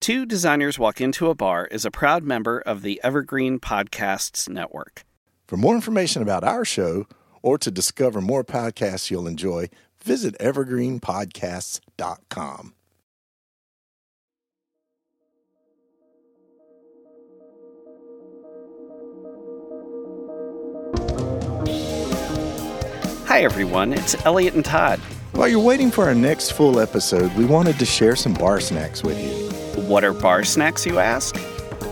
Two Designers Walk Into a Bar is a proud member of the Evergreen Podcasts Network. For more information about our show or to discover more podcasts you'll enjoy, visit evergreenpodcasts.com. Hi, everyone. It's Elliot and Todd. While you're waiting for our next full episode, we wanted to share some bar snacks with you. What are bar snacks, you ask?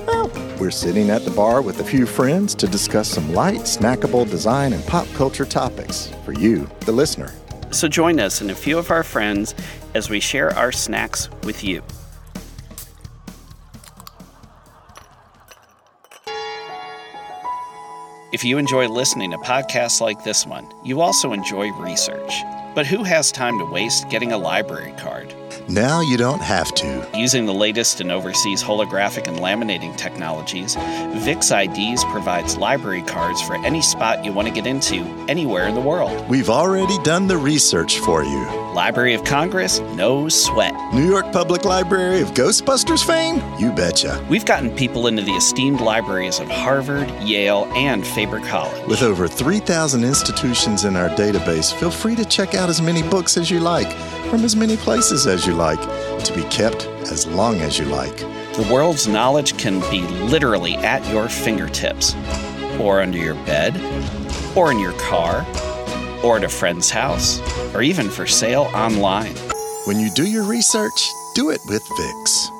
Well, we're sitting at the bar with a few friends to discuss some light, snackable design and pop culture topics for you, the listener. So join us and a few of our friends as we share our snacks with you. If you enjoy listening to podcasts like this one, you also enjoy research. But who has time to waste getting a library card? Now you don't have to. Using the latest in overseas holographic and laminating technologies, VIX IDs provides library cards for any spot you want to get into anywhere in the world. We've already done the research for you. Library of Congress, no sweat. New York Public Library of Ghostbusters fame? You betcha. We've gotten people into the esteemed libraries of Harvard, Yale, and Faber College. With over 3,000 institutions in our database, feel free to check out as many books as you like from as many places as you like to be kept as long as you like. The world's knowledge can be literally at your fingertips, or under your bed, or in your car, or at a friend's house, or even for sale online. When you do your research, do it with VIX.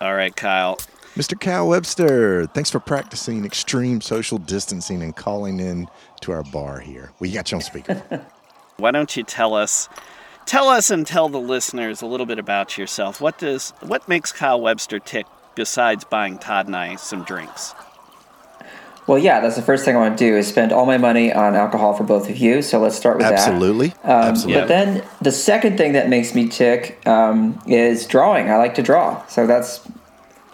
All right, Kyle. Mr. Kyle Webster, thanks for practicing extreme social distancing and calling in to our bar here. We got you on speaker. Why don't you tell us tell us and tell the listeners a little bit about yourself. What does what makes Kyle Webster tick besides buying Todd and I some drinks? Well, yeah, that's the first thing I want to do is spend all my money on alcohol for both of you. So let's start with Absolutely. that. Um, Absolutely. But then the second thing that makes me tick um, is drawing. I like to draw, so that's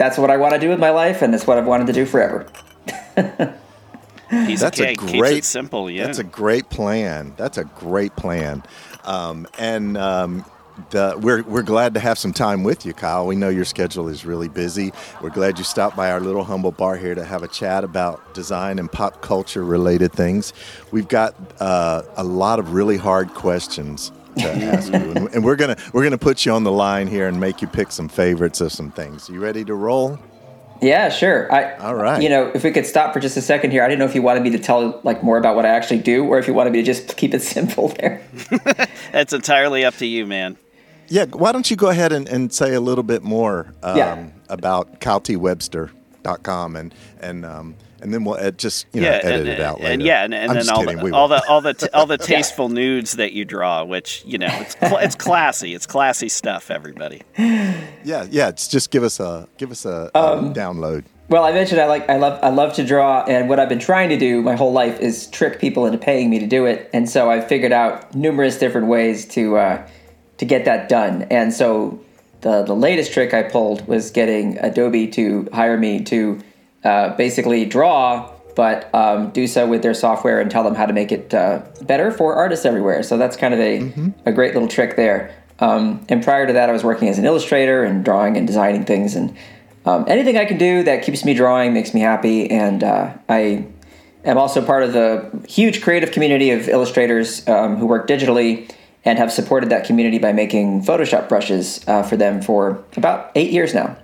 that's what I want to do with my life, and that's what I've wanted to do forever. He's That's a, a kid, keeps great it simple, yeah. That's a great plan. That's a great plan. Um, and um, the, we're we're glad to have some time with you, Kyle. We know your schedule is really busy. We're glad you stopped by our little humble bar here to have a chat about design and pop culture related things. We've got uh, a lot of really hard questions to ask you, and, and we're gonna we're gonna put you on the line here and make you pick some favorites of some things. You ready to roll? Yeah, sure. I, All right. You know, if we could stop for just a second here, I didn't know if you wanted me to tell like more about what I actually do, or if you wanted me to just keep it simple there. That's entirely up to you, man. Yeah, why don't you go ahead and, and say a little bit more um, Yeah. about kyletwebster.com and and um, and then we'll ed- just you know yeah, edit and, it out later. and yeah, and, and then all kidding, the, all won't. the all the t- all the tasteful nudes that you draw, which you know it's cl- it's classy, it's classy stuff. Everybody, yeah yeah it's just give us a give us a, a Um, download. Well, I mentioned I like I love I love to draw, and what I've been trying to do my whole life is trick people into paying me to do it, and so I've figured out numerous different ways to uh, to get that done. And so the the latest trick I pulled was getting Adobe to hire me to uh, basically draw, but um, do so with their software and tell them how to make it uh, better for artists everywhere. So that's kind of a a great little trick there. Um, and prior to that, I was working as an illustrator and drawing and designing things and um, anything I can do that keeps me drawing makes me happy, and uh, I am also part of the huge creative community of illustrators um, who work digitally and have supported that community by making Photoshop brushes uh, for them for about eight years now.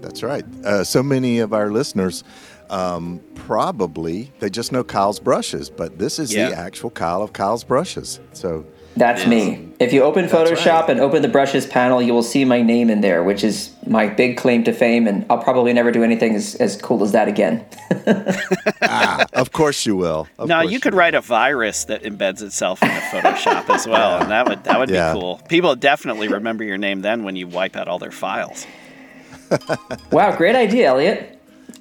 That's right. Uh, so many of our listeners um, probably they just know Kyle's brushes, but this is Yeah. the actual Kyle of Kyle's brushes. So That's Yes. me. If you open Photoshop right. and open the brushes panel, you will see my name in there, which is my big claim to fame, and I'll probably never do anything as, as cool as that again. ah, of course you will. Of now you could write a virus that embeds itself into Photoshop as well, and that would that would Yeah. be cool. People definitely remember your name then when you wipe out all their files. wow, great idea, Elliot.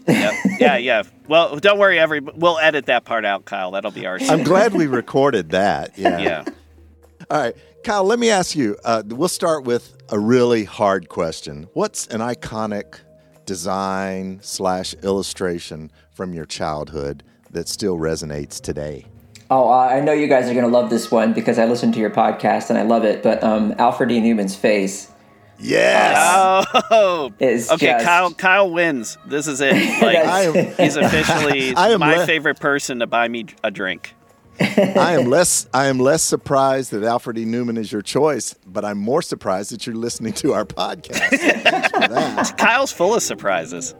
Yep. yeah, yeah. Well, don't worry, every we'll edit that part out, Kyle. That'll be our. I'm glad we recorded that. Yeah. yeah. All right, Kyle. Let me ask you. Uh, we'll start with a really hard question. What's an iconic design slash illustration from your childhood that still resonates today? Oh, I know you guys are going to love this one because I listened to your podcast and I love it. But um, Alfred E. Neuman's face Yes. Oh, is okay. just- Kyle, Kyle wins. This is it. Like, I am, he's officially I am my le- favorite person to buy me a drink. I am less I am less surprised that Alfred E. Neuman is your choice, but I'm more surprised that you're listening to our podcast. Thanks for that. Kyle's full of surprises.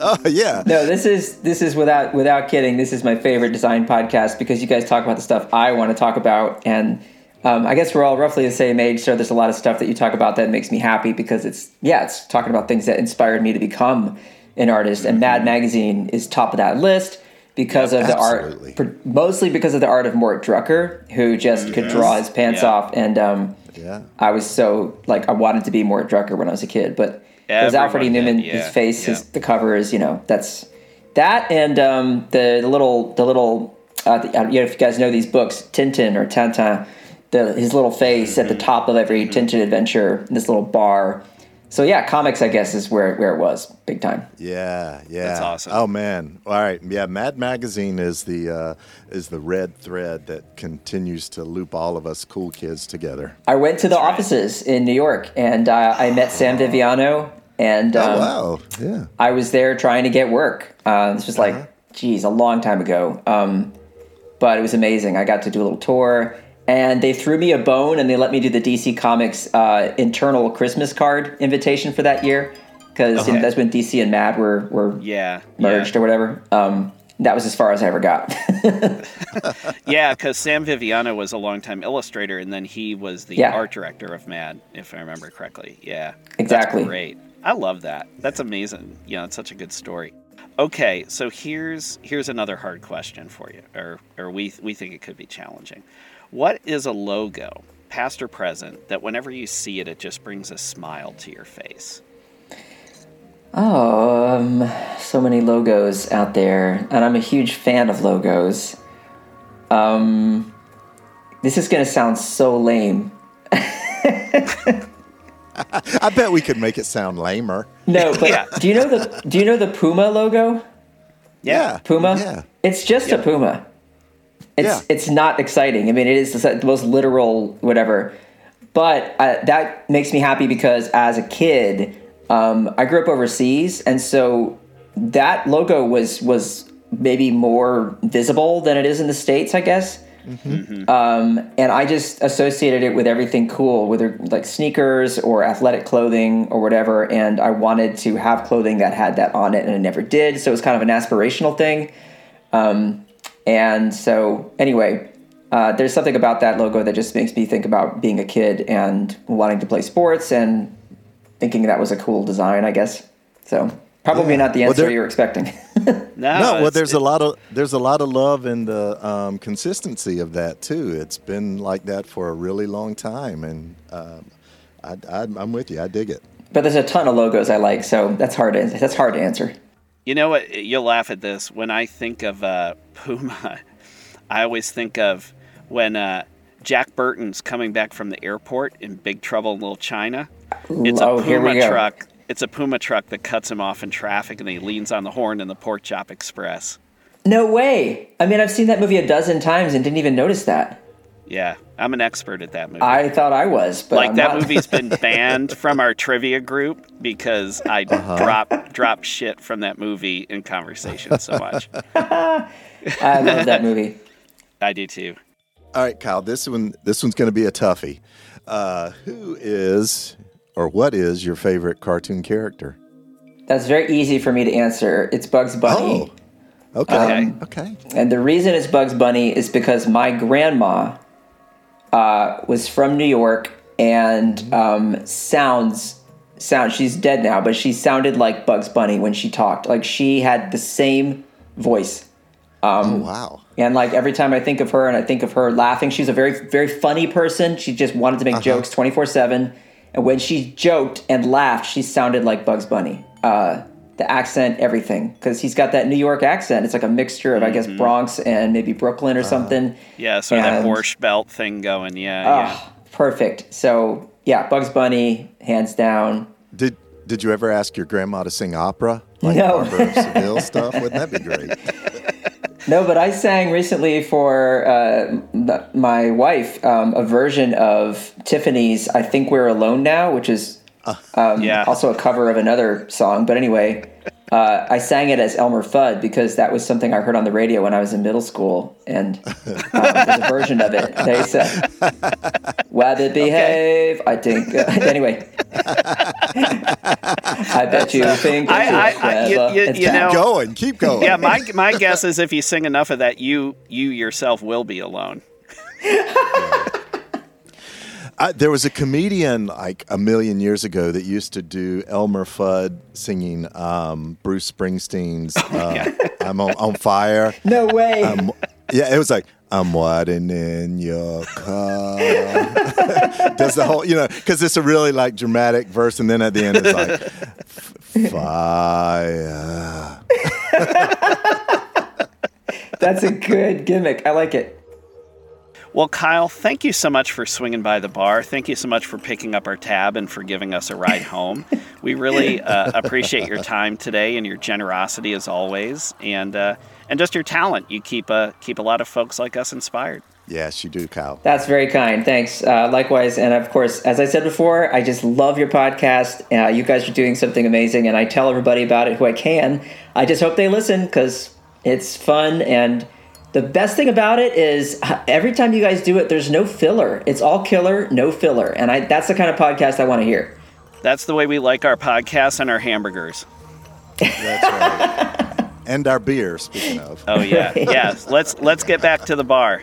Oh yeah. No, this is this is without without kidding. This is my favorite design podcast because you guys talk about the stuff I want to talk about, and um, I guess we're all roughly the same age. So there's a lot of stuff that you talk about that makes me happy because it's yeah, it's talking about things that inspired me to become an artist. And Mad Magazine is top of that list because of the art, mostly because of the art of Mort Drucker, who just could draw his pants Yeah. off, and um, Yeah. I was so like I wanted to be Mort Drucker when I was a kid, but there's Alfred E. Neuman, did, his yeah, face, his the cover is you know that's that and um, the the little the little uh, the, uh, you know if you guys know these books Tintin or Tintin, the his little face at the Mm-hmm. top of every Tintin adventure, in this little bar. So yeah, comics I guess is where where it was big time. Yeah, yeah. That's awesome. Oh man. All right. Yeah, Mad Magazine is the uh, is the red thread that continues to loop all of us cool kids together. I went to the right. offices in New York and uh, I met Sam Viviano and um, oh wow. Yeah. I was there trying to get work. Uh, this was Uh-huh. like, geez, a long time ago. Um, but it was amazing. I got to do a little tour, and they threw me a bone, and they let me do the DC Comics uh, internal Christmas card invitation for that year, because you know, that's when DC and Mad were were Yeah. merged or whatever. Um, that was as far as I ever got. Yeah, because Sam Viviano was a longtime illustrator, and then he was the Yeah. art director of Mad, if I remember correctly. Yeah, Exactly. That's great. I love that. That's amazing. You know, it's such a good story. Okay, so here's here's another hard question for you, or or we we think it could be challenging. What is a logo, past or present, that whenever you see it, it just brings a smile to your face? oh, um, so many logos out there, and I'm a huge fan of logos. Um, this is gonna sound so lame. I bet we could make it sound lamer. No, but Yeah. do you know the do you know the Puma logo? Yeah. Puma. Yeah. It's just a Puma. It's Yeah. it's not exciting. I mean, it is the most literal whatever. But uh, that makes me happy because as a kid, um, I grew up overseas, and so that logo was was maybe more visible than it is in the states, I guess. Um, and I just associated it with everything cool, whether like sneakers or athletic clothing or whatever. And I wanted to have clothing that had that on it, and I never did. So it was kind of an aspirational thing. Um, and so, anyway, uh, there's something about that logo that just makes me think about being a kid and wanting to play sports and thinking that was a cool design, I guess. So, probably Yeah. not the Well, answer there- you're expecting. No, No, well, there's it- a lot of there's a lot of love in the um, consistency of that too. It's been like that for a really long time, and um, I, I, I'm with you. I dig it. but there's a ton of logos I like, so that's hard to, that's hard to answer. You know what? You'll laugh at this. When I think of uh, Puma, I always think of when uh, Jack Burton's coming back from the airport in Big Trouble in Little China. It's a oh, here we Puma go. truck. It's a Puma truck that cuts him off in traffic, and he leans on the horn in the Pork Chop Express. No way. I mean, I've seen that movie a dozen times and didn't even notice that. Yeah, I'm an expert at that movie. I thought I was, but like I'm that not. movie's been banned from our trivia group because I Uh-huh. drop drop shit from that movie in conversation so much. I love that movie. I do too. All right, Kyle. This one this one's going to be a toughie. Uh, who is or what is your favorite cartoon character? That's very easy for me to answer. It's Bugs Bunny. Oh, okay, Okay. okay. And the reason it's Bugs Bunny is because my grandma uh, was from New York and um, sounds sound. She's dead now, but she sounded like Bugs Bunny when she talked. Like she had the same voice. oh, wow. And like every time I think of her and I think of her laughing, she's a very, very funny person. She just wanted to make jokes 24 7. And when she joked and laughed, she sounded like Bugs Bunny. Uh, the accent, everything. Because he's got that New York accent. It's like a mixture of, I guess, mm-hmm. Bronx and maybe Brooklyn or uh-huh. something. Yeah, sort of that And- Borscht Belt thing going. Yeah, Oh, perfect. So, yeah, Bugs Bunny, hands down. Did Did you ever ask your grandma to sing opera like No. Barber of Seville stuff? Wouldn't that be great? No, but I sang recently for uh, my wife um, a version of Tiffany's "I Think We're Alone Now," which is um, Yeah. also a cover of another song. But anyway, uh, I sang it as Elmer Fudd because that was something I heard on the radio when I was in middle school, and um, there's a version of it. They said, "Wabbit behave." I think. Uh, anyway, I bet you think I- it's I- I- you- you- It's you know- Keep going, keep going. Yeah, my my guess is if you sing enough of that, you you yourself will be alone. I, there was a comedian like a million years ago that used to do Elmer Fudd singing um, Bruce Springsteen's uh, "I'm on, on Fire." No way. Um, yeah, it was like I'm riding in your car. Does the whole, you know, because it's a really like dramatic verse, and then at the end it's like fire. That's a good gimmick. I like it. Well, Kyle, thank you so much for swinging by the bar. Thank you so much for picking up our tab and for giving us a ride home. we really uh, appreciate your time today and your generosity as always, and uh, and just your talent. You keep uh, keep a lot of folks like us inspired. Yes, you do, Kyle. That's very kind. Thanks. Uh, likewise. And of course, as I said before, I just love your podcast. Uh, you guys are doing something amazing, and I tell everybody about it who I can. I just hope they listen because it's fun. And the best thing about it is uh, every time you guys do it, there's no filler. It's all killer, no filler. And I, that's the kind of podcast I want to hear. That's the way we like our podcasts and our hamburgers. That's right. and our beer, speaking of. Oh yeah, yeah. Let's let's get back to the bar.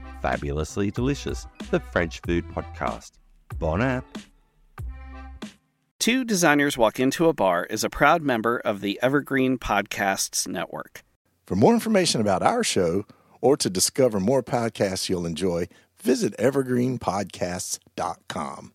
Fabulously Delicious, the French food podcast. Bon app! Two Designers Walk Into a Bar is a proud member of the Evergreen Podcasts Network. For more information about our show or to discover more podcasts you'll enjoy, visit evergreenpodcasts.com.